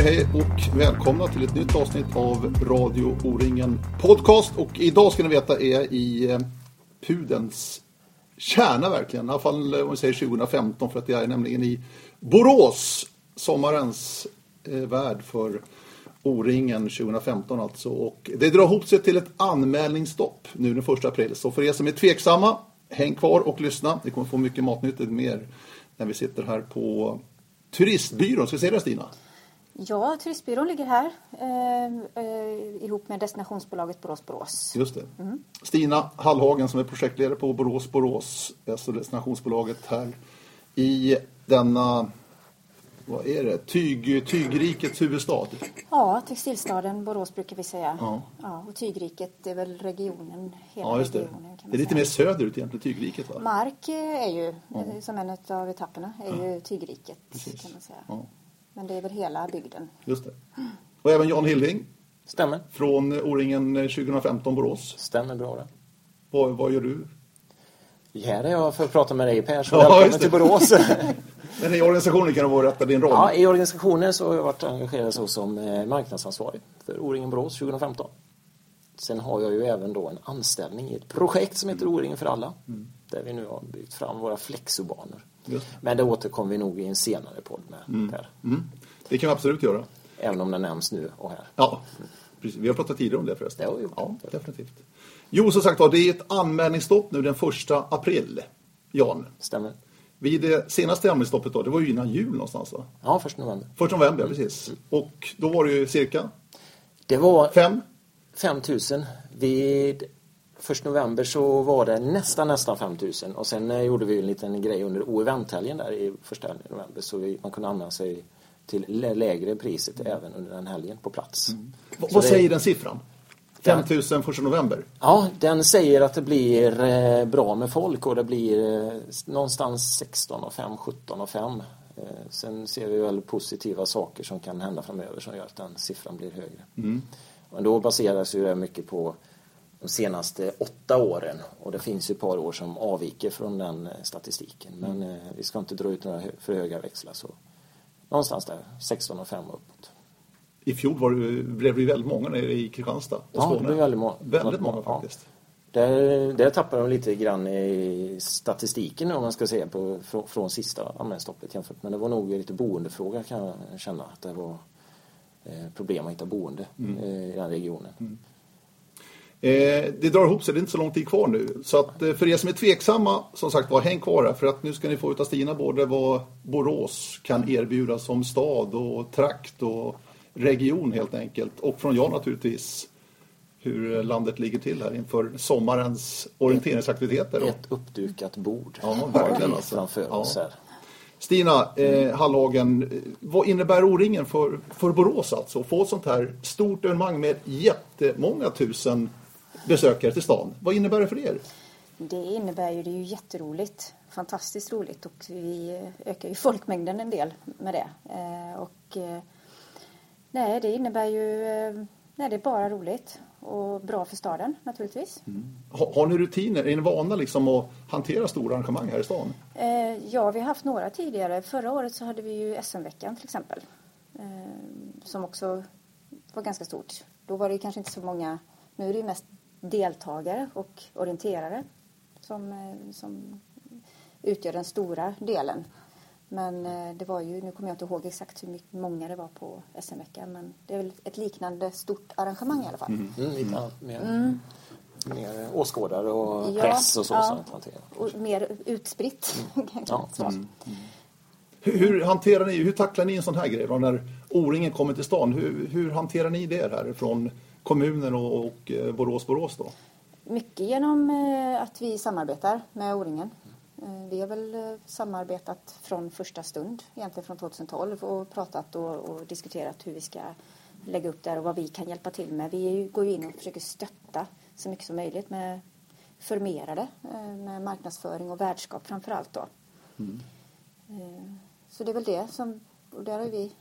Säger hej och välkomna till ett nytt avsnitt av Radio O-ringen Podcast. Och idag ska ni veta är i eh, pudens kärna verkligen. I alla fall eh, om vi säger 2015 för att jag är nämligen i Borås, sommarens eh, värld för O-ringen 2015 alltså. Och det drar ihop sig till ett anmälningsstopp nu den 1 april. Så för er som är tveksamma, häng kvar och lyssna. Ni kommer få mycket matnyttigt mer när vi sitter här på Turistbyrån. Ska vi säga det Stina? Ja, Turistbyrån ligger här eh, eh, ihop med destinationsbolaget Borås Borås. Just det. Mm. Stina Hallhagen som är projektledare på Borås Borås, alltså destinationsbolaget här i denna vad är det? Tyg, tygrikets huvudstad? Ja, textilstaden Borås brukar vi säga. Ja. ja och Tygriket är väl regionen, hela ja, just det. regionen. det är lite mer söderut egentligen, Tygriket va? Mark är ju, ja. som en av etapperna, är ju Tygriket Precis. kan man säga. Ja. Men det är väl hela bygden. Just det. Och även Jan Hilding. Stämmer. Från O-ringen 2015 Borås. Stämmer bra det. Vad, vad gör du? Här är jag för att prata med dig Per, så ja, välkommen till Borås. Men i organisationen kan du vara rätta din roll? Ja, i organisationen så har jag varit engagerad så som eh, marknadsansvarig för O-ringen Borås 2015. Sen har jag ju även då en anställning i ett projekt som heter O-ringen för alla. Mm. Där vi nu har byggt fram våra flexobanor. Men det återkommer vi nog i en senare podd med mm. Per. Mm. Det kan vi absolut göra. Även om det nämns nu och här. Ja, precis. Vi har pratat tidigare om det förresten. Ja, ja definitivt. Jo, som sagt det är ett anmälningsstopp nu den första april. Jan. Stämmer. Vid det senaste anmälningsstoppet då, det var ju innan jul någonstans va? Ja, första november. Första november, mm. precis. Och då var det ju cirka? Det var... Fem? 5 000. Vid första november så var det nästan nästan 5 000 och sen eh, gjorde vi en liten grej under O-eventhelgen där i första november så vi, man kunde använda sig till lägre priset mm. även under den helgen på plats. Mm. Vad säger den siffran? 5 000 första november? Ja, den säger att det blir eh, bra med folk och det blir eh, någonstans 16 och 5, 17 och 5. Sen ser vi väl positiva saker som kan hända framöver som gör att den siffran blir högre. Mm. Men då baseras ju det mycket på de senaste åtta åren och det finns ju ett par år som avviker från den statistiken. Men mm. vi ska inte dra ut några för höga växlar så någonstans där 16 och 5 uppåt. I fjol var det, blev det väldigt många nere i Kristianstad och ja, Skåne. Det blev väldigt, må väldigt många faktiskt. Ja. Där, där tappade de lite grann i statistiken om man ska säga på, från, från sista anmälningsstoppet jämfört. Men det var nog lite boendefråga kan jag känna att det var eh, problem att hitta boende mm. eh, i den regionen. Mm. Eh, det drar ihop sig, det är inte så lång tid kvar nu. Så att eh, för er som är tveksamma, som sagt var, häng kvar här. För att nu ska ni få utav Stina både vad Borås kan erbjuda som stad och trakt och region helt enkelt. Och från jag naturligtvis hur landet ligger till här inför sommarens orienteringsaktiviteter. Ett uppdukat bord ja, verkligen, alltså. framför oss här. Stina eh, Hallhagen, vad innebär O-ringen för, för Borås alltså? Att få ett sånt här stort evenemang med jättemånga tusen besökare till stan. Vad innebär det för er? Det innebär ju, det är ju jätteroligt. Fantastiskt roligt och vi ökar ju folkmängden en del med det. Eh, och eh, nej, det innebär ju, eh, nej det är bara roligt och bra för staden naturligtvis. Mm. Har, har, ni rutiner? Är ni vana liksom att hantera stora arrangemang här i stan? ja, vi har haft några tidigare. Förra året så hade vi ju SM-veckan till exempel. som också var ganska stort. Då var det kanske inte så många, nu är det ju mest deltagare och orienterare som, eh, som utgör den stora delen. Men eh, det var ju, nu kommer jag inte ihåg exakt hur många det var på SM-veckan, men det är väl ett liknande stort arrangemang i alla fall. Mm. Mm, lite annat, mer, mm. mer åskådare och ja, press och så. Ja, så och mer utspritt. Mm. ja. Mm. Hur, hur, hanterar ni, hur tacklar ni en sån här grej då, när O-ringen kommer till stan? Hur, hur hanterar ni det här från kommunen och, och eh, Borås-Borås då? Mycket genom eh, att vi samarbetar med O-ringen. Eh, vi har väl samarbetat från första stund, egentligen från 2012 och pratat och, och diskuterat hur vi ska lägga upp det och vad vi kan hjälpa till med. Vi går ju in och försöker stötta så mycket som möjligt med förmerade, med marknadsföring och värdskap framför allt då. Mm. Så det är väl det som, och där har vi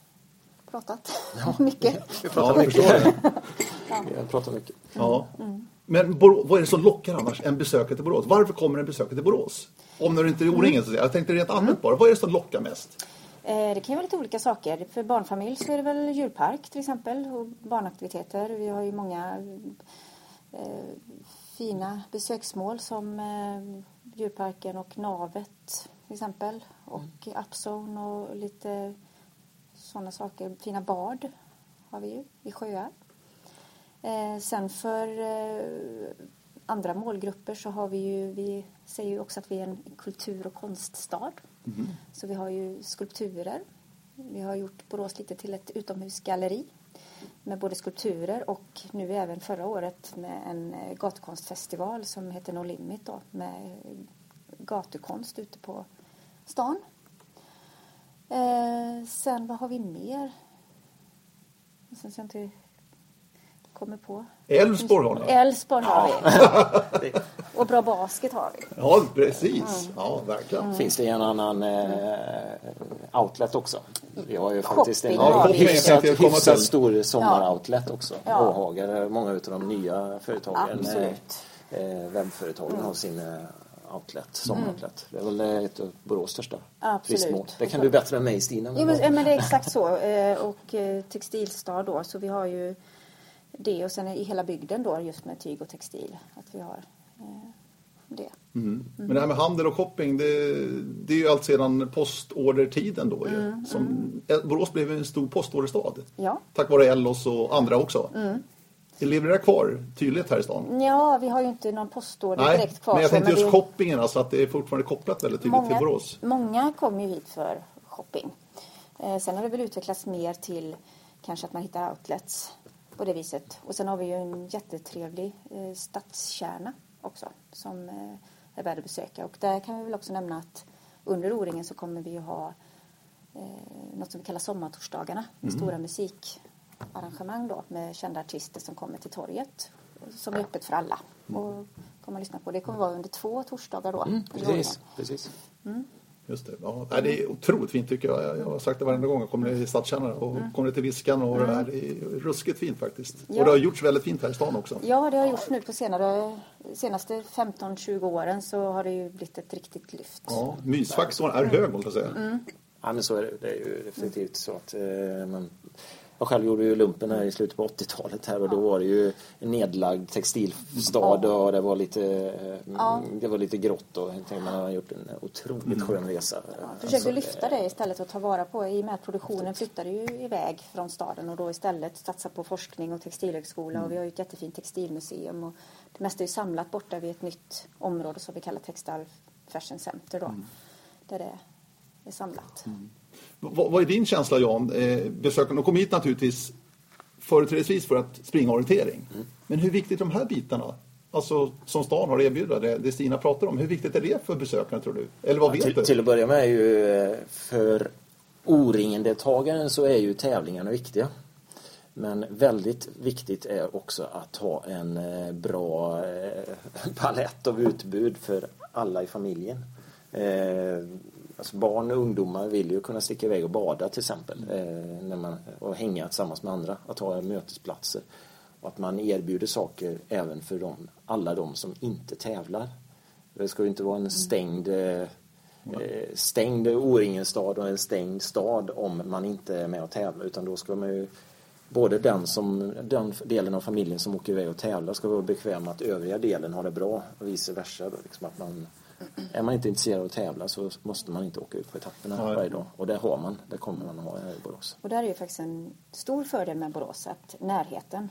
pratat ja, mycket. Vi pratar ja, mycket. ja. Vi har pratat mycket. Ja. Mm. Men vad är det som lockar annars en besökare till Borås? Varför kommer en besökare till Borås? Om det inte är O-ringen så att säga. Jag tänkte rent allmänt bara, vad är det som lockar mest? Eh, Det kan ju vara lite olika saker. För barnfamilj så är det väl djurpark till exempel och barnaktiviteter. Vi har ju många eh, fina besöksmål som eh, djurparken och Navet till exempel. Och Upzone och lite sådana saker. Fina bad har vi ju i sjöar. Eh, sen för eh, andra målgrupper så har vi ju, vi säger ju också att vi är en kultur och konststad. Så vi har ju skulpturer. Vi har gjort Borås lite till ett utomhusgalleri med både skulpturer och nu även förra året med en eh, gatukonstfestival som heter No Limit då med gatukonst ute på stan. Eh, sen vad har vi mer? Sen så jag inte kommer på. Älvsborg har ni. Älvsborg har vi. Och bra basket har vi. Ja, precis. Ja, verkligen. Finns det en annan eh, outlet också? Vi har ju faktiskt en Shopping hyfsat, hyfsat stor sommaroutlet också. Ja. Åhaga, där många av de nya företagen, Absolut. eh, eh, webbföretagen har sin eh, outlet, sommaroutlet. Det är väl eh, ett av Borås största Absolut. Det kan du bättre än mig Stina. Jo, men, ja, men det är exakt så. Och textilstad då, så vi har ju det och sen i hela bygden då just med tyg och textil. Att vi har eh, det. Men det här med handel och shopping, det, det är ju allt sedan postordertiden då ju. Som, Borås blev en stor postorderstad. Ja. Tack vare Ellos och andra också. Det lever det kvar tydligt här i stan? Ja, vi har ju inte någon postorder Nej, direkt kvar. men jag så, tänkte just det- shoppingen, alltså att det är fortfarande kopplat väldigt tydligt till Borås. Många kommer ju hit för shopping. Eh, sen har det väl utvecklats mer till kanske att man hittar outlets på det viset. Och sen har vi ju en jättetrevlig eh, stadskärna också som eh, är värd att besöka. Och där kan vi väl också nämna att under O-ringen så kommer vi ju ha eh, något som vi kallar sommartorsdagarna. Med stora musikarrangemang då med kända artister som kommer till torget. Som är öppet för alla. Och kommer lyssna på. Det kommer vara under två torsdagar då. Mm, precis, precis. Just det. Ja, nej, det är otroligt fint tycker jag. Jag har sagt det varenda gång jag kommer i stadskärnan och kommer ner till Viskan och det här. Det är ruskigt fint faktiskt. Ja. Och det har gjorts väldigt fint här i stan också. Ja, det har gjorts nu på senare, senaste 15-20 åren så har det ju blivit ett riktigt lyft. Ja, mysfaktorn är hög måste jag säga. Ja, men så är det. Det är ju definitivt så att eh, man, jag själv gjorde ju lumpen här i slutet på 80-talet här och då var det ju en nedlagd textilstad och det var lite, eh, det var lite grått och man har gjort en otroligt skön resa. Försökte Alltså, lyfta det istället och ta vara på i och med att produktionen flyttade ju iväg från staden och då istället satsa på forskning och textilhögskola och vi har ju ett jättefint textilmuseum och det mesta är ju samlat borta vid ett nytt område som vi kallar Textile Fashion Center då. Där det är samlat. Vad, vad är din känsla Jan? Eh, besökarna kom hit naturligtvis företrädesvis för att springa orientering. Men hur viktigt är de här bitarna? Alltså som stan har erbjuda, det, det Stina pratar om. Hur viktigt är det för besökarna tror du? Eller vad vet till, du? till att börja med är ju eh, för O-ringen-deltagaren så är ju tävlingarna viktiga. Men väldigt viktigt är också att ha en eh, bra palett av utbud för alla i familjen. Alltså barn och ungdomar vill ju kunna sticka iväg och bada till exempel. Eh, när man, och hänga tillsammans med andra. Att ha mötesplatser. Och att man erbjuder saker även för dem, alla de som inte tävlar. Det ska ju inte vara en stängd eh, eh, stängd O-ringen-stad och en stängd stad om man inte är med och tävlar utan då ska man ju både den, som, den delen av familjen som åker iväg och tävlar ska vara bekväm att övriga delen har det bra och vice versa. Då, liksom att man, är man inte intresserad av att tävla så måste man inte åka ut på etapperna Nej. varje dag. Och det har man, det kommer man att ha här i Borås. Och där är ju faktiskt en stor fördel med Borås att närheten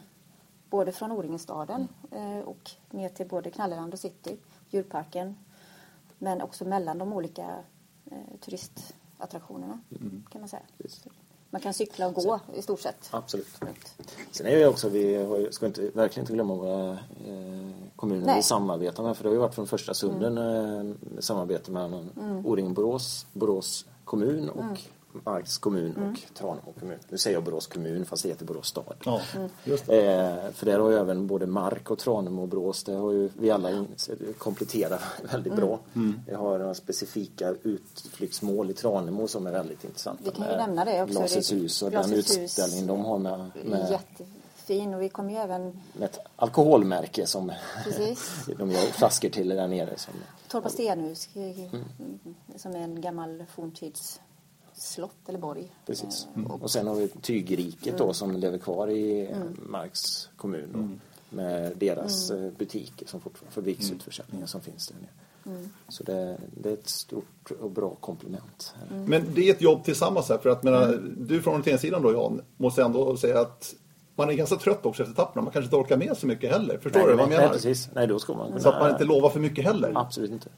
både från O-ringenstaden eh, och ner till både Knalleland och city, djurparken men också mellan de olika eh, turistattraktionerna kan man säga. Precis. Man kan cykla och gå i stort sett. Absolut. Sen är det också, vi har ska inte, verkligen inte glömma våra eh, kommuner Nej. vi samarbetar med. För det har ju varit från första stunden eh, samarbete mellan O-ringen Borås, Borås kommun och Marks kommun och Tranemo kommun. Nu säger jag Borås kommun fast det heter Borås stad. Ja, det. Eh, för där har ju även både Mark och Tranemo och Borås, det har ju vi alla kompletterar väldigt bra. Vi har några specifika utflyktsmål i Tranemo som är väldigt intressanta. Vi kan ju nämna det också. Glasets hus och den utställning de har med, med Jättefin och vi kommer ju även med ett alkoholmärke som de gör flaskor till där nere. Som, Torpa Stenhus som är en gammal forntids slott eller borg. Precis. Eh, Och sen har vi Tygriket då som lever kvar i mm. Marks kommun. Då, Mm. Med deras eh, butiker som fortfarande, fabriksutförsäljningar som finns där nere. Så det, det är ett stort och bra komplement. Men det är ett jobb tillsammans här för att menar, du från orienteringssidan då Jan måste ändå säga att man är ganska trött också efter etapperna. Man kanske inte orkar med så mycket heller. Förstår nej, du vad jag menar? nej, precis. Nej, då ska man kunna... Så att man inte lovar för mycket heller. Absolut inte.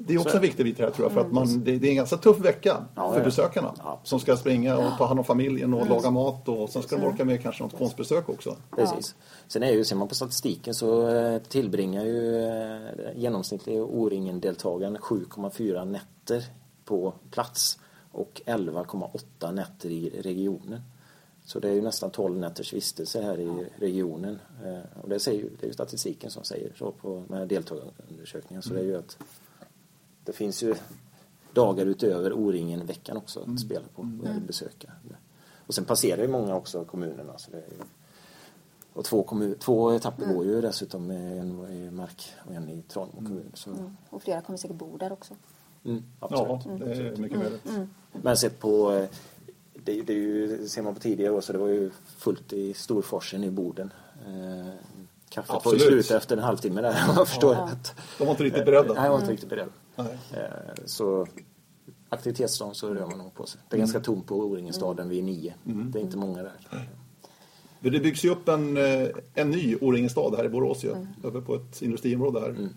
Det är också en viktig bit här tror jag. För att man, det, det är en ganska tuff vecka Ja, för ja. besökarna. Ja. Som ska springa och ta hand om familjen och laga mat och sen ska de orka med kanske något konstbesök också. Precis. Sen är ju, ser man på statistiken så eh, tillbringar ju eh, genomsnittliga O-ringen-deltagaren 7,4 nätter på plats och 11,8 nätter i regionen. Så det är ju nästan 12 nätters vistelse här i regionen. Eh, Och det, säger det är ju statistiken som säger så på med deltagarundersökningen. Så det är ju att det finns ju dagar utöver O-ringen-veckan också att spela på och besöka. Och sen passerar ju många också kommunerna. Så det är ju, och två, kommun, två etapper går ju dessutom, en i Mark och en i Tranemo kommun. Så, Mm. Och flera kommer säkert bo där också. mm, Ja, absolut. det är mycket möjligt. Men sett på, eh, det, det är ju, ser man på tidigare år så det var ju fullt i Storforsen i Boden. Eh, kaffet var Absolut. ju slut efter en halvtimme där, jag förstår Ja. att De var inte riktigt beredda. Nej, jag var inte riktigt beredd. Eh, Så aktivitetsdagen så rör man nog på sig. Det är ganska tomt på O-ringenstaden vid nio. Det är inte många där. Det byggs ju upp en, eh, en ny O-ringen-stad här i Borås ju. Uppe på ett industriområde här.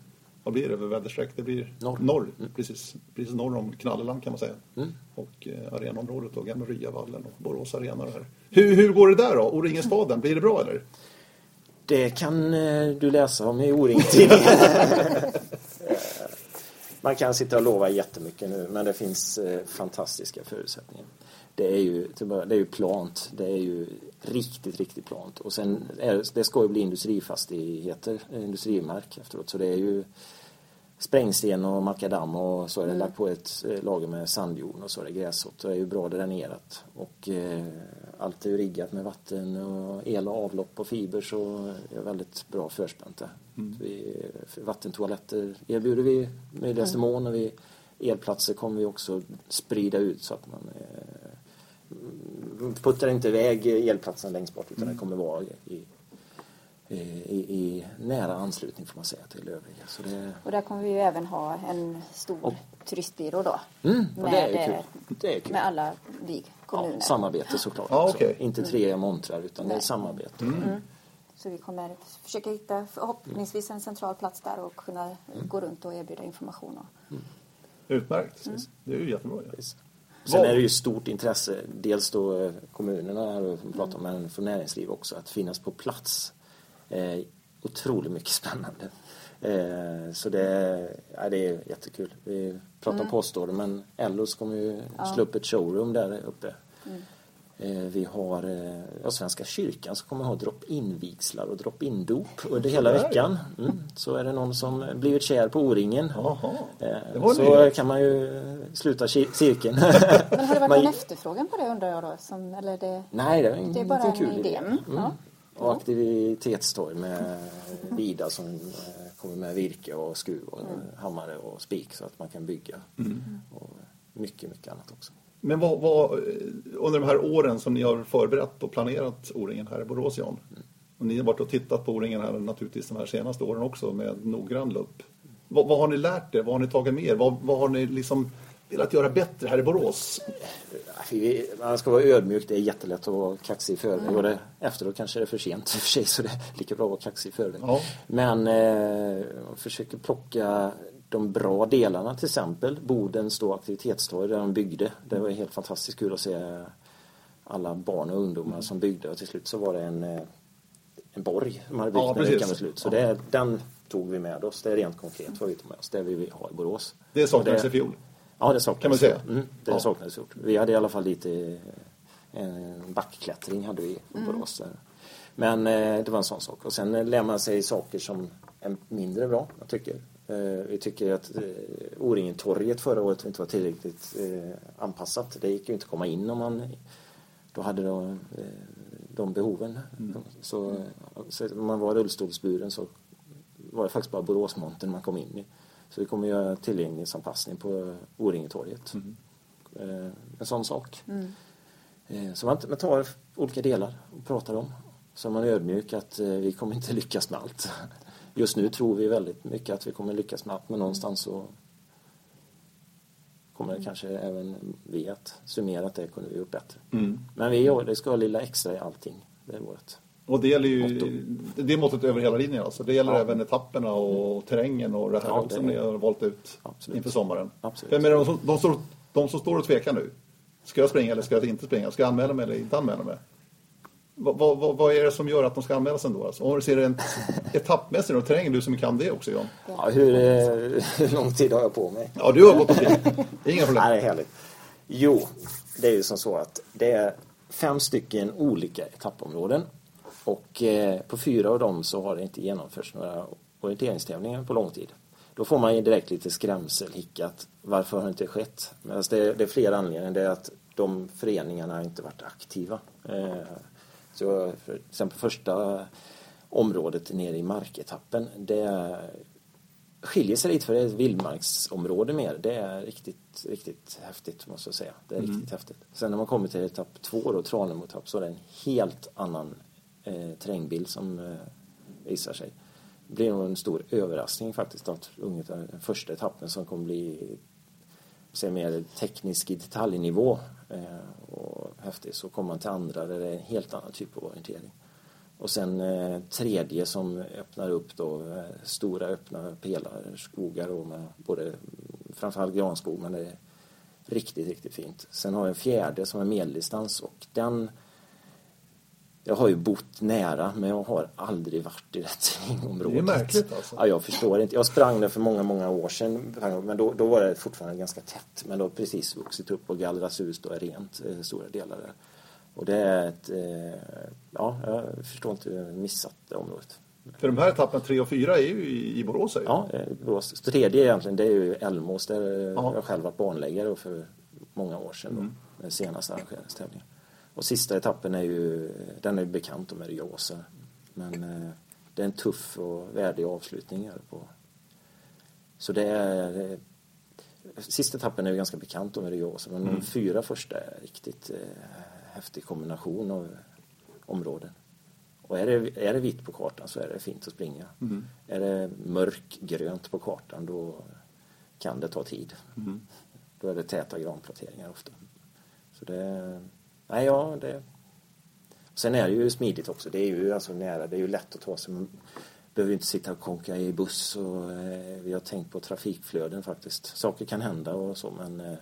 Vad blir det för väderstreck? Det blir Norr. Precis, precis norr om Knalleland kan man säga. Mm. Och eh, arenaområdet och Gamla Ryavallen och Borås arena. Här. Hur, hur går det där då? O-ringen-staden, blir det bra eller? Det kan eh, du läsa om i O-ringen-tidningen. Man kan sitta och lova jättemycket nu men det finns eh, fantastiska förutsättningar. Det är ju, det är ju plant. Det är ju riktigt, riktigt plant. Och sen är, det ska ju bli industrifastigheter, eh, industrimark efteråt. Så det är ju sprängsten och makadam och så är det lagt på ett eh, lager med sandjord och så är det gräsåt. Det är ju bra dränerat. Och eh, allt är ju riggat med vatten och el och avlopp och fiber så det är väldigt bra förspänt där. Vi, för vattentoaletter erbjuder vi möjligaste mån och vi elplatser kommer vi också sprida ut så att man eh, puttar inte iväg elplatsen längst bort utan det kommer vara i, i, i, nära anslutning får man säga till övriga. Så det, Och där kommer vi ju även ha en stor Och- turistbyrå då. Mm, det med, kul. eh, Det är kul. med alla vi kommuner. Ja, samarbete såklart. Också. okej. Inte tre montrar utan det är Nej. samarbete. Så vi kommer försöka hitta förhoppningsvis en central plats där och kunna Mm. gå runt och erbjuda information. Och, Utmärkt. Det är ju jättebra. Ja. Sen är det ju stort intresse, dels då eh, kommunerna här och pratar om, men från näringsliv också, att finnas på plats. Eh, otroligt mycket spännande. Eh, så det, ja, det är jättekul. Vi pratar om postorder men Ellos kommer ju slå upp ett showroom där uppe. Eh, vi har eh, ja, Svenska kyrkan som kommer ha drop-in-vigslar och drop-in-dop under hela veckan. Mm. Så är det någon som blivit kär på O-ringen Eh, en så nyhet. kan man ju eh, sluta cirkeln. men har det varit Man- någon efterfrågan på det undrar jag då? Som, eller det, Nej, det är en det är bara liten en kul idé. Mm. Ja. Och aktivitetstorg med Vida som eh, kommer med virke och skruv och Mm. hammare och spik så att man kan bygga. Och mycket, mycket annat också. Men vad, vad, under de här åren som ni har förberett och planerat O-ringen här i Borås, Jan. Och ni har varit och tittat på O-ringen här naturligtvis de här senaste åren också med noggrann lupp. Vad, vad har ni lärt er? Vad har ni tagit med er? Vad, vad har ni liksom velat göra bättre här i Borås? Vi- Man ska vara ödmjuk, det är jättelätt att vara kaxig i förväg. Och det, efteråt kanske det är för sent för sig så det är lika bra att vara kaxig i förväg. Ja. Men eh, försöker plocka de bra delarna till exempel. Bodens då aktivitetstorg där de byggde. Det var helt fantastiskt kul att se alla barn och ungdomar som byggde och till slut så var det en, eh, en borg som hade byggt Ja, när veckan var slut. Så det, den tog vi med oss. Det är rent konkret vad vi tog med oss. Det vill vi ha i Borås. Det saknades i fjol. Ja, det saknades. Kan man säga. Mm, det Ja. saknades gjort. Vi hade i alla fall lite en backklättring hade vi i Borås. där. Men eh, det var en sån sak. Och sen eh, lär man sig saker som är mindre bra, jag tycker. Eh, vi tycker att eh, O-ringen-torget förra året inte var tillräckligt eh, anpassat. Det gick ju inte att komma in om man då hade då, eh, de behoven. Så, så om man var rullstolsburen så var det faktiskt bara Boråsmontern man kom in i. Så vi kommer göra tillgänglighetsanpassning på O-ringen-torget. Eh, en sån sak. Eh, så man, man tar olika delar och pratar om. Så är man ödmjuk att eh, vi kommer inte lyckas med allt. Just nu tror vi väldigt mycket att vi kommer lyckas med allt men någonstans så kommer det kanske även vi att summera att det kunde vi gjort bättre. Men vi det ska ha lilla extra i allting. Det är vårt. Och det gäller ju, det är måttet över hela linjen alltså. Det gäller Ja. även etapperna och terrängen och det här Ja, det- som ni har valt ut Absolut. inför sommaren. Absolut. Vem är de som, de, står, de som står och tvekar nu? Ska jag springa eller ska jag inte springa? Ska jag anmäla mig eller inte anmäla mig? Vad, vad, vad, är det som gör att de ska anmäla sig då? Alltså? Om du ser en etappmässigt och terrängen, du som kan det också John. Ja, hur, eh, hur lång tid har jag på mig? Ja, du har gått. Det är inga problem. Nej, det är härligt. Jo, det är ju som så att det är fem stycken olika etappområden. Och eh, på fyra av dem så har det inte genomförts några orienteringstävlingar på lång tid. Då får man ju direkt lite skrämselhickat. Varför har det inte skett? Men alltså det, det är flera anledningar. Det är att de föreningarna har inte varit aktiva. Eh, så för exempel första området nere i marketappen. Det skiljer sig lite för det är ett vildmarksområde mer. Det är riktigt, riktigt häftigt måste jag säga. Det är riktigt häftigt. Sen när man kommer till etapp två då, Tranemo-etapp, så är det en helt annan eh, terrängbild som eh, visar sig. Det blir nog en stor överraskning faktiskt att ungefär den första etappen som kommer bli se mer teknisk i detaljnivå eh, och häftig så kommer man till andra där det är en helt annan typ av orientering. Och sen eh, tredje som öppnar upp då eh, stora öppna pelarskogar då med både framförallt granskog men det är riktigt, riktigt fint. Sen har jag en fjärde som är medeldistans och den jag har ju bott nära men jag har aldrig varit i det terrängområdet. Det är märkligt, alltså. Ja, jag förstår inte. Jag sprang där för många, många år sedan men då, då var det fortfarande ganska tätt. Men då har precis vuxit upp och gallras ut och är rent eh, stora delar där. Och det är ett... Eh, ja, jag förstår inte hur jag missat det området. För de här etapperna 3 och 4 är ju i, Borås. Är. Ja, eh, Borås. Tredje egentligen, det är ju Älmås där Ja. jag själv varit banläggare för många år sedan. Då, den senaste arrangeringstävlingen. Och sista etappen är ju, den är ju bekant med Ryosa. Men eh, det är en tuff och värdig avslutning här på. Så det är, sista etappen är ju ganska bekant med Ryosa. Men de fyra första är riktigt eh, häftig kombination av områden. Och är det, är det vitt på kartan så är det fint att springa. Är det mörkgrönt på kartan då kan det ta tid. Då är det täta granplanteringar ofta. Så det, nej ja, det... Sen är det ju smidigt också. Det är ju alltså nära, det är ju lätt att ta sig. Man behöver inte sitta och konka i buss och eh, vi har tänkt på trafikflöden faktiskt. Saker kan hända och så men eh,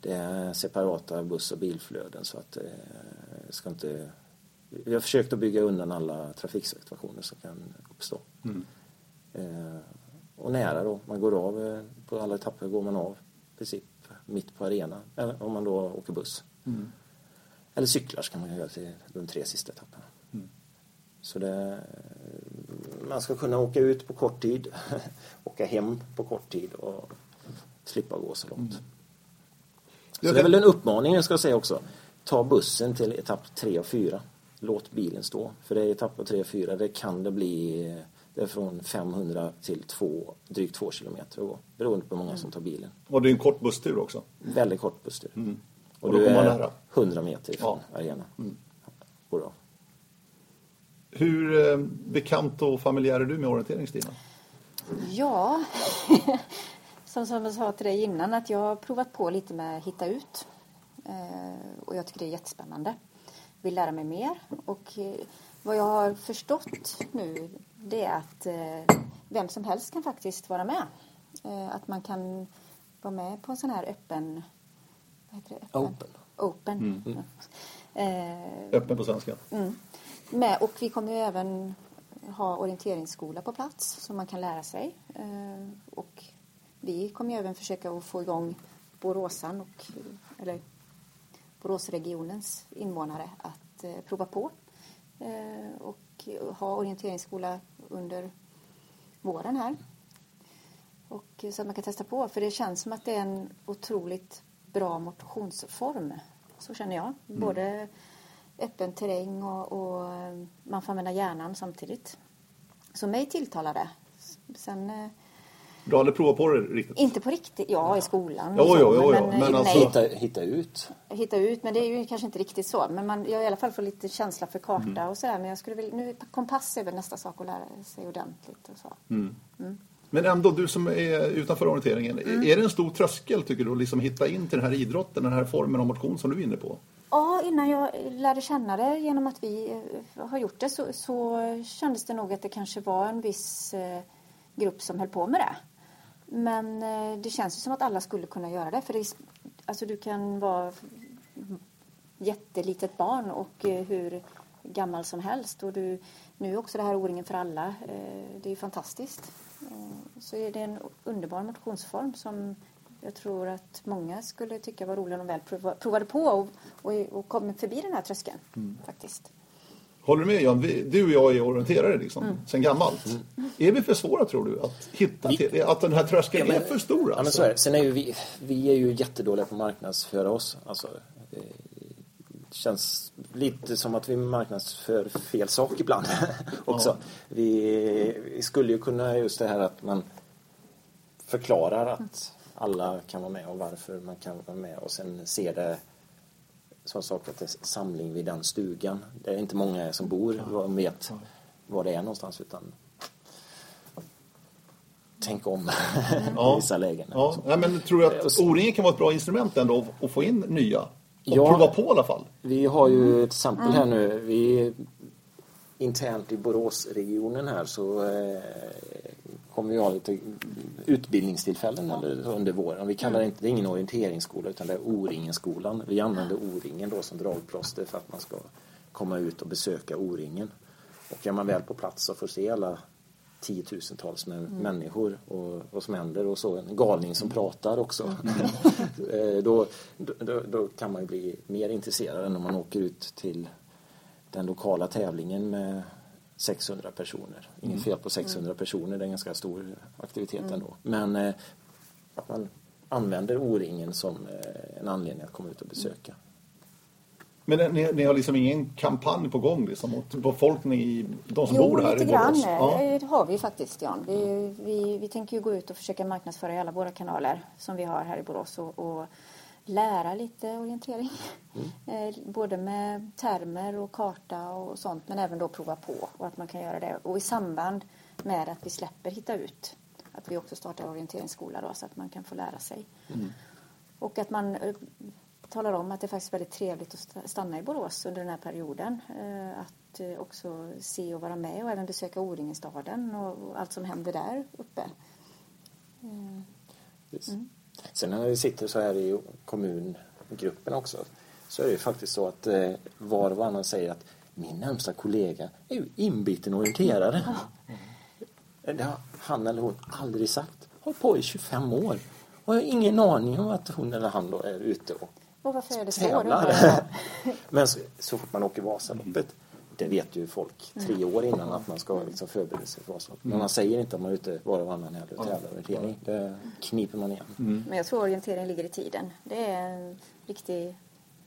det är separata buss och bilflöden så att eh, ska inte... Vi har försökt att bygga undan alla trafiksituationer som kan uppstå. Eh, och nära då, man går av, eh, på alla etapper går man av i princip mitt på arenan. Eller om man då åker buss. Eller cyklar ska man göra till de tre sista etapperna. Så det, man ska kunna åka ut på kort tid, åka hem på kort tid och slippa gå så långt. Så Jag det är väl en uppmaning jag ska säga också. Ta bussen till etapp 3 och 4. Låt bilen stå. För det är etapp 3 och 4, det kan det bli det är från 500 till 2, drygt 2 kilometer att gå. Beroende på hur många som tar bilen. Och det är en kort busstur också. Väldigt kort busstur. Och Och då kommer man är nära. 100 meter ifrån Ja. arenan. Går av. Hur eh, bekant och familjär är du med orientering Stina? Ja, som, som jag sa till dig innan att jag har provat på lite med Hitta ut. Eh, och jag tycker det är jättespännande. Vill lära mig mer. Och eh, vad jag har förstått nu det är att vem som helst kan faktiskt vara med. Att man kan vara med på en sån här öppen... Heter det? Open. Open. Eh, Öppen på svenska. Mm. Med, och vi kommer ju även ha orienteringsskola på plats så man kan lära sig. Eh, och vi kommer ju även försöka att få igång Boråsan och eller Boråsregionens invånare att eh, prova på. Eh, och ha orienteringsskola under våren här. Och eh, så att man kan testa på. För det känns som att det är en otroligt bra motionsform. Så känner jag. Både öppen terräng och, och eh, man får använda hjärnan samtidigt. Så mig tilltalar det. Sen eh, Du har aldrig provat på det riktigt? Inte på riktigt, ja i skolan. Jo, så, jo, jo, men, jo, men, alltså- Hitta, hitta ut. hitta ut, men det är ju kanske inte riktigt så. Men man, jag har i alla fall fått lite känsla för karta Mm. och sådär. Men jag skulle vilja, nu kompass är väl nästa sak att lära sig ordentligt och så. Mm. Men ändå, du som är utanför orienteringen, är det en stor tröskel tycker du att liksom hitta in till den här idrotten, den här formen av motion som du är inne på? Ja, innan jag lärde känna det genom att vi eh, har gjort det så, så kändes det nog att det kanske var en viss eh, grupp som höll på med det. Men eh, det känns ju som att alla skulle kunna göra det. För det är, alltså du kan vara jättelitet barn och hur gammal som helst. Och du, nu också det här O-ringen för alla. Det är ju fantastiskt. Eh, så är det en underbar motionsform som jag tror att många skulle tycka var rolig om de väl prova- provade på och, och, och kom förbi den här tröskeln. Faktiskt. Håller du med Jan? Vi, du och jag är orienterare liksom, sen gammalt. Är vi för svåra tror du att hitta till, att den här tröskeln är för stor? Ja, men Alltså? så är det. Sen är ju vi, vi är ju jättedåliga på att marknadsföra oss. Alltså, känns lite som att vi marknadsför fel sak ibland också. Vi, vi skulle ju kunna just det här att man förklarar att alla kan vara med och varför man kan vara med och sen ser det som sak att det är samling vid den stugan. Det är inte många som bor och vet var det är någonstans utan tänk om i vissa lägen. Ja, ja, men tror du att O-ringen kan vara ett bra instrument ändå att få in nya? Och Ja. prova på i alla fall? Vi har ju ett exempel här nu. Vi internt i Boråsregionen här så eh, kommer vi ha lite utbildningstillfällen eller, under våren. Vi kallar det inte, det är ingen orienteringsskola utan det är O-ringen-skolan. Vi använder O-ringen då som dragplåster för att man ska komma ut och besöka O-ringen. Och är man väl på plats och får se alla tiotusentals med människor och vad som händer och så en galning som pratar också. Eh, då, då, då kan man ju bli mer intresserad än om man åker ut till den lokala tävlingen med 600 personer. Inget fel på 600 personer, det är en ganska stor aktivitet ändå. Men eh, att man använder O-ringen som eh, en anledning att komma ut och besöka. Men ni, ni har liksom ingen kampanj på gång liksom, mot befolkningen, de som Jo, bor här lite i grann Borås? Ja. eh, det har vi faktiskt, Jan. Vi, vi, vi tänker ju gå ut och försöka marknadsföra i alla våra kanaler som vi har här i Borås och, och lära lite orientering. Eh, både med termer och karta och sånt, men även då prova på och att man kan göra det. Och i samband med att vi släpper Hitta ut, att vi också startar orienteringsskola då, så att man kan få lära sig. Och att man eh, talar om att det är faktiskt väldigt trevligt att sta- stanna i Borås under den här perioden. Eh, Att eh, också se och vara med och även besöka O-ringenstaden och och allt som händer där uppe. Precis. Sen när vi sitter så här i kommungruppen också så är det ju faktiskt så att eh, var och varannan säger att min närmsta kollega är ju inbiten orienterare. Det har han eller hon aldrig sagt. Har på i 25 år. Och jag har ingen aning om att hon eller han då är ute och Och varför är det jag? Men så, så fort man åker Vasaloppet det vet ju folk tre år innan att man ska liksom förbereda sig för Vasaloppet. Men man säger inte att man är ute var och varannan helg och tävlar orientering. Det kniper man igen. Men jag tror orientering ligger i tiden. Det är en riktig,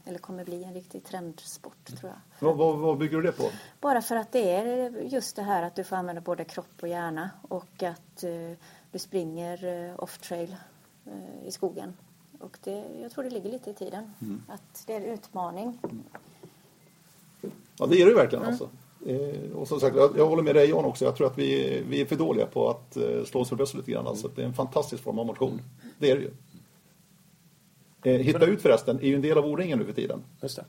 eller kommer bli en riktig trendsport tror jag. Vad, vad, vad bygger du det på? Bara för att det är just det här att du får använda både kropp och hjärna och att eh, du springer eh, off-trail eh, i skogen. Och det, jag tror det ligger lite i tiden. Att det är en utmaning. Ja, det är det ju verkligen alltså. Eh, och som sagt, jag, jag håller med dig Jan också. Jag tror att vi, vi är för dåliga på att eh, slå oss för bröstet lite grann. Alltså, det är en fantastisk form av motion. Det är det ju. Eh, hitta ut förresten är ju en del av O-ringen nu för tiden. Just det.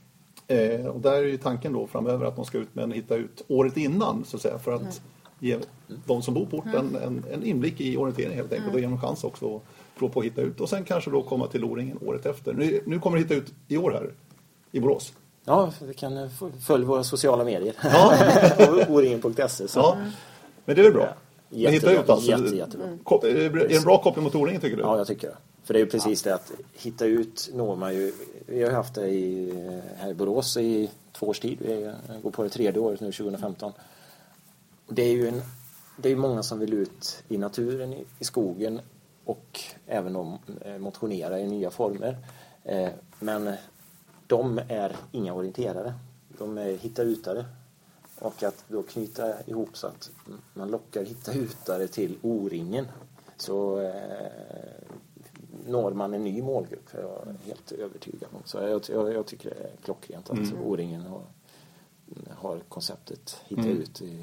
Eh, och där är ju tanken då framöver att de ska ut med en hitta ut året innan så att säga för att ge de som bor på orten en, en inblick i orientering helt enkelt och ge dem chans också att prova på att hitta ut och sen kanske då komma till O-ringen året efter. Nu, nu kommer det hitta ut i år här i Borås. Ja, vi kan eh, följa våra sociala medier. Ja. O-ringen.se. Ja, men det är väl bra. Men Jättebra. hitta ut alltså. Jätte, jättebra. Är det en bra koppling mot O-ringen tycker du? Ja, jag tycker det. För det är ju precis det att hitta ut når man ju. Vi har haft det i, här i Borås i två års tid. Vi går på det tredje året nu 2015. Och det är ju en, det är många som vill ut i naturen, i skogen och även om, eh, motionera i nya former. Eh, men de är inga orienterare. De är hitta-utare. Och att då knyta ihop så att man lockar hitta-utare till O-ringen. så eh, når man en ny målgrupp. Jag är helt övertygad om. Så jag, jag, jag tycker det är klockrent att Mm. O-ringen har, har konceptet Hitta Mm. ut i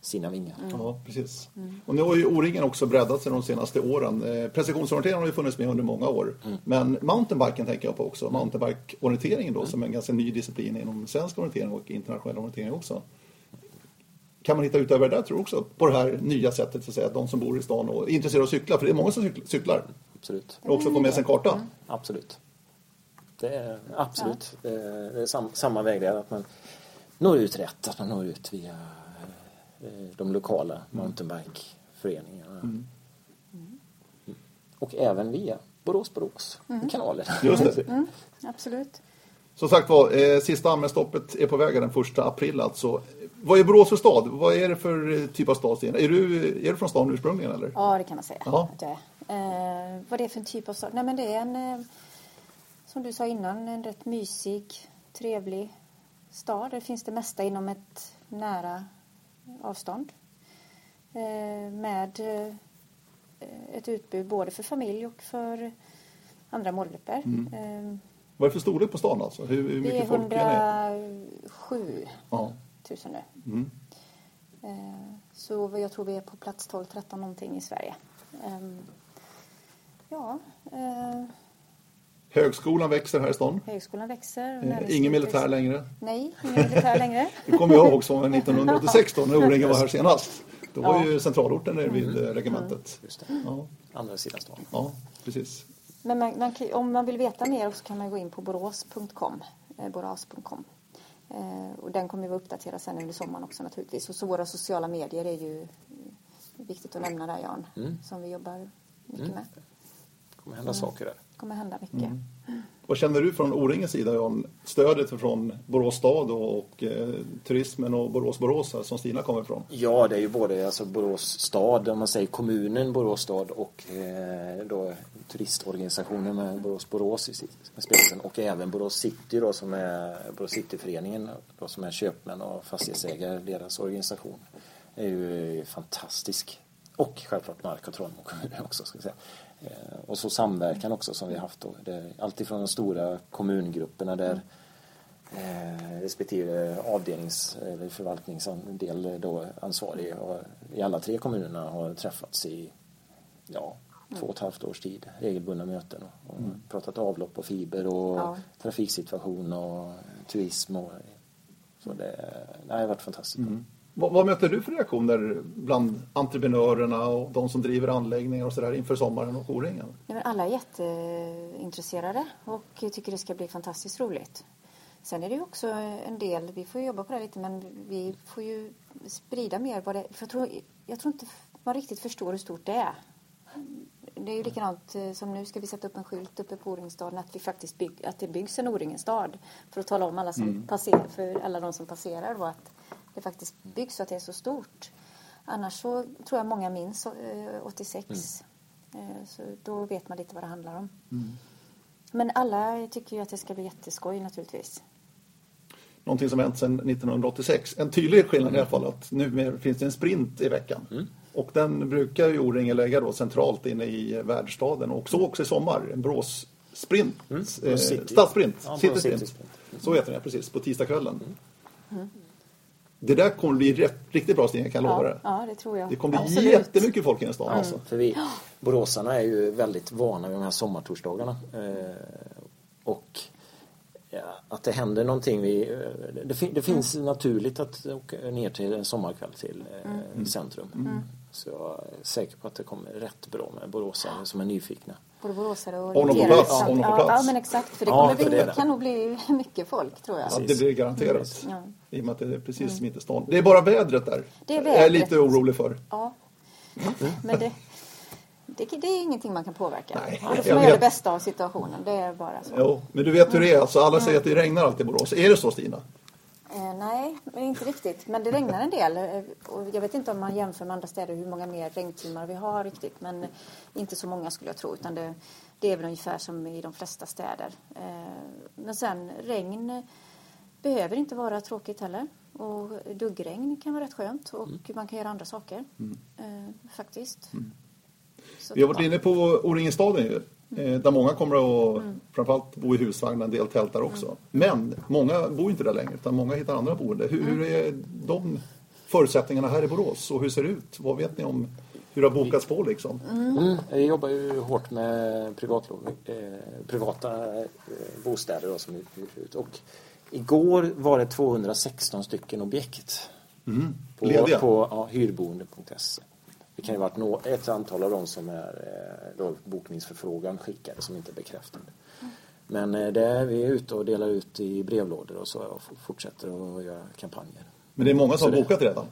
sina vingar. Ja, precis. Och nu har ju O-ringen också breddat sig de senaste åren. Eh, Precisionsorientering har ju funnits med under många år. Men mountainbiken tänker jag på också. Mountainbike-orienteringen då som är en ganska ny disciplin inom svensk orientering och internationell orientering också. Kan man hitta ut över det där tror jag också på det här nya sättet så att säga, de som bor i stan och är intresserade av att cykla. För det är många som cyk- cyklar Absolut. och också får med sig en karta. Absolut. Det är absolut det är, det är sam, samma väg där. Att man når ut rätt. Att man når ut via eh, de lokala mountainbikeföreningarna. Mm. Och även via Borås-Borås kanaler. Just det. Absolut. Som sagt var, eh, sista anmälstoppet är på väg den första april alltså. Vad är Borås för stad? Vad är det för eh, typ av stad? Är du, är du från stan ursprungligen eller? Ja, det kan man säga Ja. att jag är. Eh, vad det är för en typ av stad? Nej, men det är en, eh, som du sa innan, en rätt mysig, trevlig stad. Det finns det mesta inom ett nära avstånd. Eh, med eh, ett utbud både för familj och för andra målgrupper. Eh, Vad är det för storlek på stan alltså? Hur, hur mycket folk är det? 107 Ja. 000 nu. Mm. Så jag tror vi är på plats 12-13 någonting i Sverige. Ehm, Ja, Högskolan växer här i stan. högskolan växer. Eh, ingen militär längre. Nej, ingen militär längre. Det kommer jag ihåg som 1986 då när O-ringen var här senast. Då var Ja. ju centralorten nere vid eh, regementet. Just det. Ja, Andra sidan stan. ja, precis. Men man, man, om man vill veta mer så kan man gå in på borås.com. Eh, borås.com. Eh, och den kommer ju vara uppdaterad sen under sommaren också naturligtvis. Och så våra sociala medier är ju viktigt att nämna där Jan. Mm. Som vi jobbar mycket med. Det kommer hända saker där. Kommer hända mycket. Vad känner du från O-ringens sida Jan? Stödet från Borås stad och, och eh, turismen och Borås-Borås som Stina kommer ifrån. Ja, det är ju både alltså Borås stad, om man säger kommunen Borås stad och eh, då turistorganisationen med Borås Borås i spetsen och även Borås City då som är Borås Cityföreningen då som är köpmän och fastighetsägare, deras organisation är ju fantastisk. Och självklart Mark och kommun också ska jag säga. Eh, och så samverkan också som vi har haft då. Alltifrån de stora kommungrupperna där eh, respektive avdelnings eller förvaltningsdel då ansvarig och i alla tre kommunerna har träffats i ja, två och ett halvt års tid. Regelbundna möten och, och pratat avlopp och fiber och Ja. trafiksituation och turism. Och, så det, det har varit fantastiskt. Vad, vad möter du för reaktioner bland entreprenörerna och de som driver anläggningar och sådär inför sommaren och O-ringen? Alla är jätteintresserade och tycker det ska bli fantastiskt roligt. Sen är det ju också en del, vi får jobba på det lite, men vi får ju sprida mer vad det för jag tror, jag tror inte man riktigt förstår hur stort det är. Det är ju likadant eh, som nu ska vi sätta upp en skylt uppe på O-ringstaden att, vi faktiskt bygg, att det byggs en O-ringenstad för att tala om alla som passerar, för alla de som passerar då att det faktiskt byggs så att det är så stort. Annars så tror jag många minns eh, 86. Eh, Så då vet man lite vad det handlar om. Men alla tycker ju att det ska bli jätteskoj naturligtvis. Någonting som hänt sedan 1986. En tydlig skillnad i alla fall att nu finns det en sprint i veckan. Och den brukar ju O-ringen lägga då centralt inne i världsstaden och så också i sommar. En Borås-sprint. Mm. Eh. Stadssprint. Ja, City-sprint. City Sprint. Så heter den precis, på tisdagskvällen. Det där kommer bli rätt, riktigt bra Stina, kan jag lova Ja, det. ja, det tror jag. Det kommer bli Absolut. jättemycket folk i den stan alltså. För vi, boråsarna är ju väldigt vana vid de här sommartorsdagarna. Eh, och ja, att det händer någonting. Vi, eh, det, fin, det finns naturligt att åka ner till en sommarkväll till eh, centrum. Så jag är säker på att det kommer rätt bra med boråsare som är nyfikna. Både boråsare och Om de på orienterare. plats, Ja, om de plats. Ja, men exakt. För det, Ja, bli, det det. kan nog bli mycket folk, tror jag. Ja, det blir garanterat. Ja. I och med att det är precis mitt i stan. Det är bara vädret där. Det är Jag är vädret. lite orolig för. Ja. Men det, det, det är ingenting man kan påverka. Nej, Ja, då får jag man göra det bästa av situationen. Det är bara så. Jo, men du vet hur det är. Alltså, alla säger att det regnar alltid i Borås. Är det så Stina? Eh, nej, men inte riktigt. Men det regnar en del. Eh, Och jag vet inte om man jämför med andra städer hur många mer regntimmar vi har riktigt. Men inte så många skulle jag tro. Utan det, det är väl ungefär som i de flesta städer. Eh, men sen regn eh, behöver inte vara tråkigt heller. Och duggregn kan vara rätt skönt. Och man kan göra andra saker. Eh, faktiskt. Så Vi har varit inne på O-ringen-staden ju. Eh, Där många kommer att framförallt bo i husvagn, en del tält där också. Men många bor inte där längre utan många hittar andra boende. Hur, hur är de förutsättningarna här i Borås och hur ser det ut? Vad vet ni om hur det har bokats på liksom? Mm, jag jobbar ju hårt med privatlov, eh, privata eh, bostäder då, som hyr ut. Och igår var det 216 stycken objekt på, på ja, hyrboende.se. Det kan ju varit nå- ett antal av dem som är eh, då, bokningsförfrågan skickade som inte är bekräftade. Men eh, det är, vi är ute och delar ut i brevlådor och så och fortsätter att göra kampanjer. Men det är många som Så har det- bokat redan.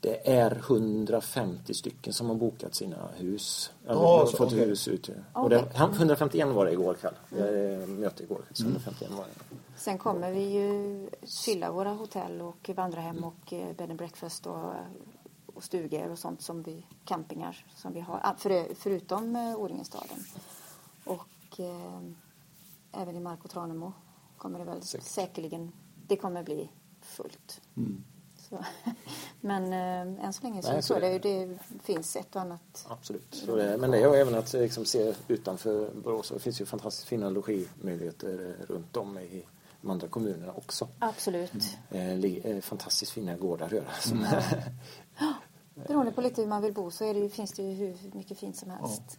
Det är 150 stycken som har bokat sina hus. Eller Ja, har så, fått okej. hus ut. Och det, 151 var det igår kväll. Mm. hade möte igår. Så 151 var det. Sen kommer vi ju fylla våra hotell och vandrarhem och eh, bed and breakfast och, och stugor och sånt som vi, campingar som vi har, ah, för, förutom eh, O-ringen-staden. Och eh, även i Mark och Tranemo kommer det väl Säkert. säkerligen, det kommer bli fullt. Så, men eh, än så länge så Nej, så det, det finns ett och annat. Absolut. Så det, men det är ju även att liksom, se utanför Borås. Det finns ju fantastiskt fina logimöjligheter eh, runt om i de andra kommunerna också. Absolut. Eh, eh, fantastiskt fina gårdar göra. Som, Beroende på lite hur man vill bo så är det, ju- finns det ju hur mycket fint som helst.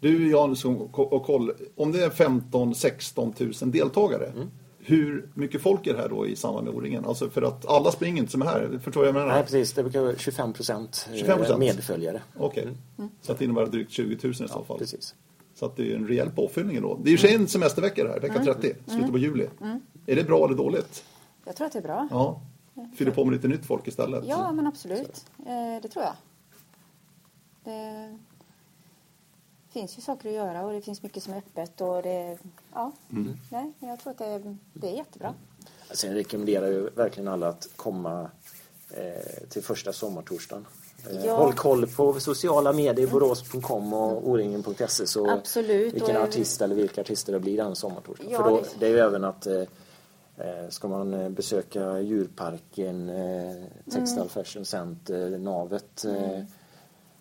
Du Jan som och koll, om det är 15-16 000 deltagare. Hur mycket folk är det här då i samband med O-ringen? Alltså för att alla springer inte som är här. Förstår vad jag menar? Nej, precis. Det brukar vara 25 procent 25%? medföljare. Okej. Så att det innebär drygt 20 000 i så fall. Precis. Så att det är en rejäl påfyllning då. Det är ju för sig en semestervecka det här, vecka 30, slutet på juli. Är det bra eller dåligt? Jag tror att det är bra. Ja. Fyller på med lite nytt folk istället. Ja, men absolut. Eh, det tror jag. Det finns ju saker att göra och det finns mycket som är öppet och det... Ja, nej, men jag tror att det, det är jättebra. Sen rekommenderar jag ju verkligen alla att komma eh, till första sommartorsdagen. Eh, Ja. Håll koll på sociala medier, borås.com och oringen.se så Absolut, vilken artist eller vilka artister det blir den sommartorsdagen. Ja, För då, det- det är ju även att ska man eh, besöka djurparken, eh, Textile Mm. Fashion Center, Navet eh,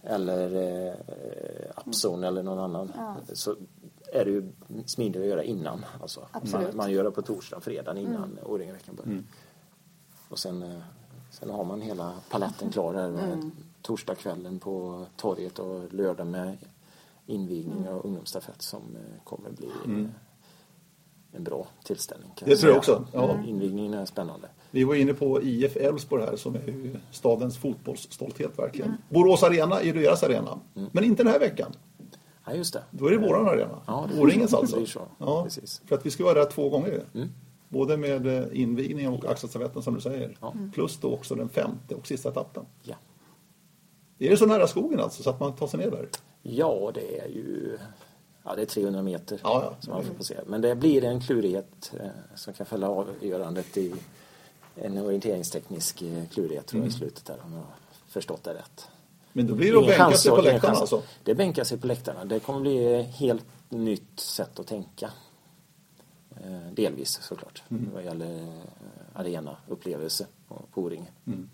eller eh, Upzone eller någon annan så är det ju smidigare att göra innan. Alltså, man, man gör det på torsdag, fredag innan Mm. O-ringen-veckan börjar. Och sen, eh, sen har man hela paletten klar där med Mm. torsdagskvällen på torget och lördag med invigning Mm. och ungdomsstafett som eh, kommer bli eh, en bra tillställning. kan Det tror jag också. Ja. Invigningen är spännande. Vi var inne på IF Elfsborg här som är ju stadens fotbollsstolthet verkligen. Borås Arena är deras arena. Men inte den här veckan. Ja, just det. Då är det våran arena. Ja, det alltså. Ja, Precis. För att vi ska vara där två gånger. Både med eh, invigningen och axelstafetten som du säger. Ja. Plus då också den femte och sista etappen. Ja. Är det så nära skogen alltså så att man tar sig ner där? ja, det är ju ja, det är 300 meter Ja, ja. som man får passera. Men det blir en klurighet eh, som kan fälla avgörandet i en orienteringsteknisk eh, klurighet tror jag Mm. i slutet där om jag har förstått det rätt. Men då blir det att bänka sig på att- läktarna alltså. Det bänkar sig på läktarna. Det kommer bli ett helt nytt sätt att tänka. Eh, delvis såklart. Mm. Vad gäller eh, arena upplevelse på, O-ringen. Mm.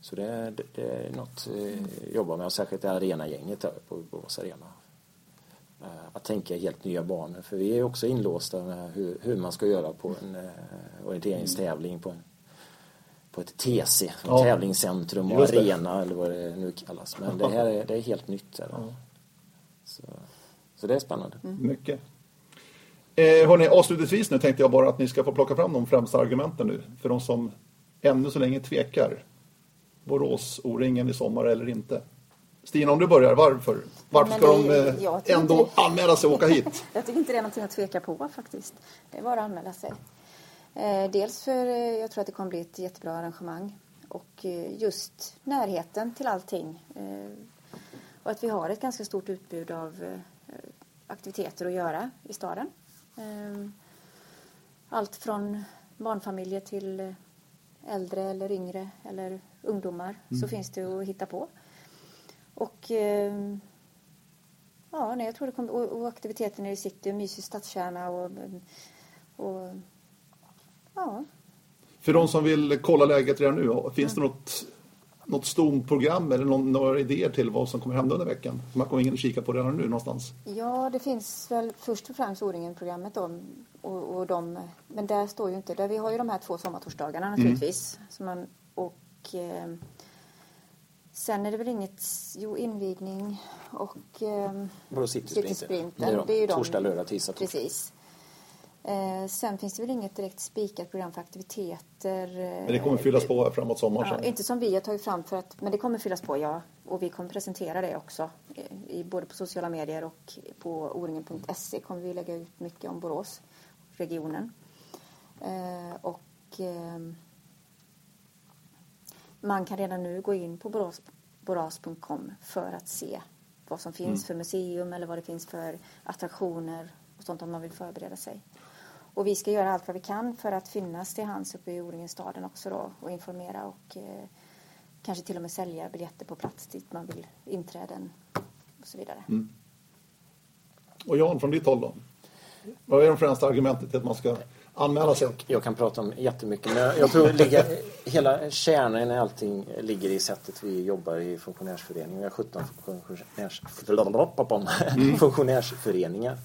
Så det, är- det, det är något eh, jag jobbar med, och särskilt det arenagänget på Borås Arena. Eh, Att tänka i helt nya banor. För vi är också inlåsta med hur, hur man ska göra på en eh, orienteringstävling på, en, på ett TC, Ja. tävlingscentrum och arena eller vad det nu kallas. Men det här är, det är helt nytt. Där. Så, så det är spännande. Mycket. Eh, hörni, avslutningsvis nu tänkte jag bara att ni ska få plocka fram de främsta argumenten nu. För de som ännu så länge tvekar. Borås, O-ringen i sommar eller inte. Stina, om du börjar, varför? Varför ska det- de eh, ändå inte- anmäla sig och åka hit? Jag tycker inte det är någonting att tveka på faktiskt. Det är bara att anmäla sig. Eh, dels för eh, jag tror att det kommer bli ett jättebra arrangemang. Och just närheten till allting. Och att vi har ett ganska stort utbud av aktiviteter att göra i staden. Allt från barnfamiljer till äldre eller yngre eller ungdomar så finns det att hitta på. Och eh, Ja, nej, jag tror det kommer, och, och aktiviteterna i city och mysig stadskärna och, och ja, För de som vill kolla läget redan nu, finns det något något stomprogram eller någon, några idéer till vad som kommer hända under veckan? Man kommer in och kika på redan nu någonstans. Ja, det finns väl först och främst O-ringen-programmet då. Och, och de, men där står ju inte, där vi har ju de här två sommartorsdagarna Mm. naturligtvis. Så man, och eh, sen är det väl inget, jo invigning och eh? Citysprinten. Det är de. de- Torsdag, lördag, tisdag, torsdag. Precis. Eh, sen finns det väl inget direkt spikat program för aktiviteter. eh, Men det kommer fyllas på framåt sommaren Ja, inte som vi har tagit fram för att, men det kommer fyllas på ja. Och vi kommer presentera det också. I, både på sociala medier och på oringen.se kommer vi lägga ut mycket om Borås, regionen. Eh, och eh, man kan redan nu gå in på boras.com för att se vad som finns för museum eller vad det finns för attraktioner och sånt om man vill förbereda sig. Och vi ska göra allt vad vi kan för att finnas till hands uppe i O-ringen-staden också då och informera och eh, kanske till och med sälja biljetter på plats dit man vill inträden och så vidare. Och Jan, från ditt håll då? Vad är de främsta argumenten till att man ska anmäla sig? Jag kan prata om jättemycket men jag tror ligga, hela kärnan i allting ligger i sättet vi jobbar i funktionärsföreningen. Vi har 17 funktionärs, funktionärsföreningar.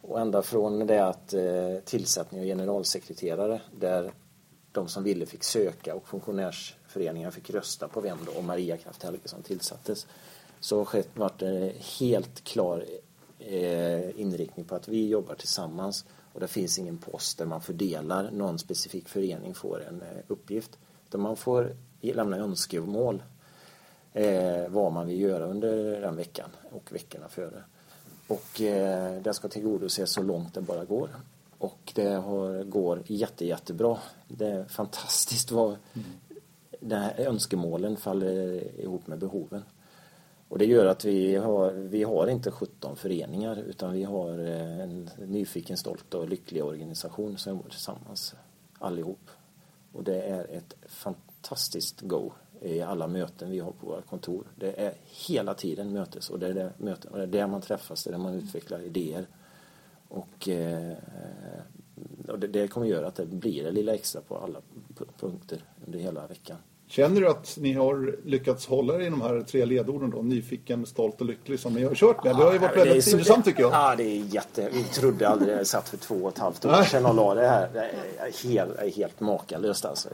Och ända från det att eh, tillsättning av generalsekreterare där de som ville fick söka och funktionärsföreningar fick rösta på vem då och Maria Kraft Helgesson tillsattes. Så har det varit en helt klar eh, inriktning på att vi jobbar tillsammans och det finns ingen post där man fördelar någon specifik förening får en eh, uppgift. Utan man får lämna önskemål eh, vad man vill göra under den veckan och veckorna före. Och eh, det ska tillgodoses så långt det bara går. Och det har, går jätte, jättebra. Det är fantastiskt vad de här önskemålen faller ihop med behoven. Och det gör att vi har, vi har inte 17 föreningar utan vi har eh, en nyfiken, stolt och lycklig organisation som jobbar tillsammans allihop. Och det är ett fantastiskt go i alla möten vi har på våra kontor. Det är hela tiden mötes och det är, det möten, och det är där man träffas, det är där man utvecklar idéer. Och, eh, och det, det kommer göra att det blir det lilla extra på alla punkter under hela veckan. Känner du att ni har lyckats hålla er i de här tre ledorden då? Nyfiken, stolt och lycklig som ni har kört med. Det har ju varit Ja, väldigt intressant tycker jag. Ja, det är jätte... Vi trodde aldrig det satt för två och ett halvt år sedan och la det här. Det är helt, helt makalöst alltså.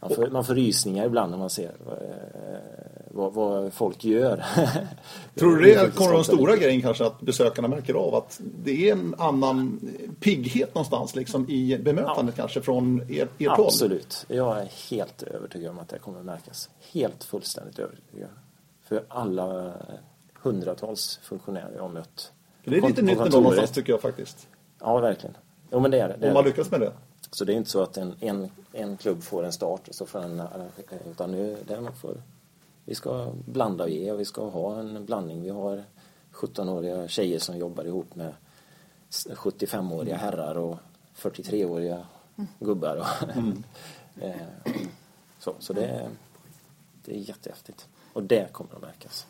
Man får, man får rysningar ibland när man ser eh, vad, vad folk gör. Tror du är det kommer den stora grejen kanske att besökarna märker av att det är en annan pigghet någonstans liksom i bemötandet kanske från er, ert håll? Absolut. Jag är helt övertygad om att det kommer märkas. Helt fullständigt övertygad. För alla hundratals funktionärer jag har mött. För det är lite nytt ändå någonstans tycker jag faktiskt. Ja, verkligen. Jo, men det är det. det. Om är man det. lyckas med det. Så det är inte så att en, en, en klubb får en start och så får en arrangera, utan nu där man får, vi ska blanda och ge och vi ska ha en blandning. Vi har 17-åriga tjejer som jobbar ihop med 75-åriga herrar och 43-åriga gubbar. Och Eh, så så det, är, det är jättehäftigt. Och det kommer att märkas.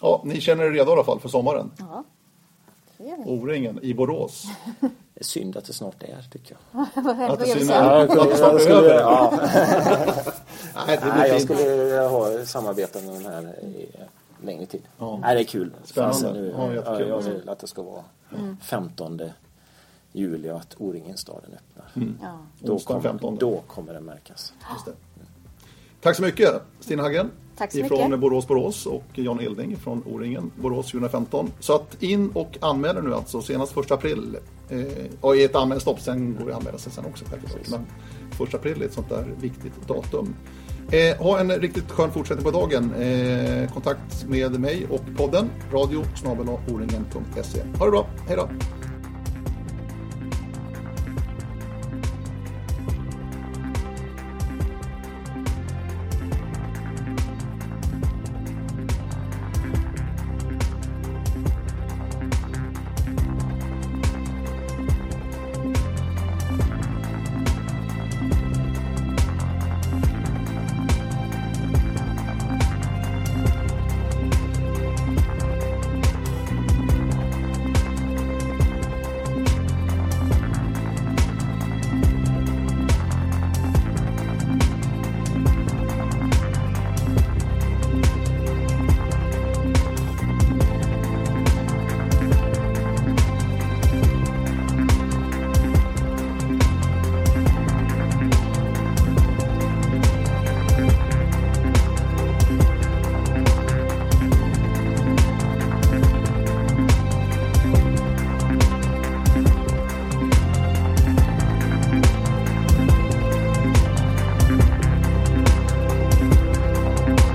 Ja, ni känner er redo i alla fall för sommaren. Ja. O-ringen i Borås. Det är synd att det snart är, tycker jag. Att det? Ja, att det snart är över. ja, Nej, det Nej, blir jag fint. skulle vilja ha samarbeta med den här i längre tid. Ja. Nej, det är kul. Spännande. Nu, Ja, jättekul. jag vill att det ska vara 15 juli och att O-ringen-staden öppnar. Ja. Då, kommer, 15. då kommer det märkas. Just det. Tack så mycket Stina Haggen. Tack så ifrån mycket. Borås Borås och Jan Hilding från O-ringen Borås 2015. Så att in och anmäl er nu alltså senast 1 april. Eh, och i ett anmälstopp, sen går det att anmäla sig sen också självklart. Men 1 april är ett sånt där viktigt datum. Eh, ha en riktigt skön fortsättning på dagen. Eh, kontakt med mig och podden radio. Ha det bra, hej då!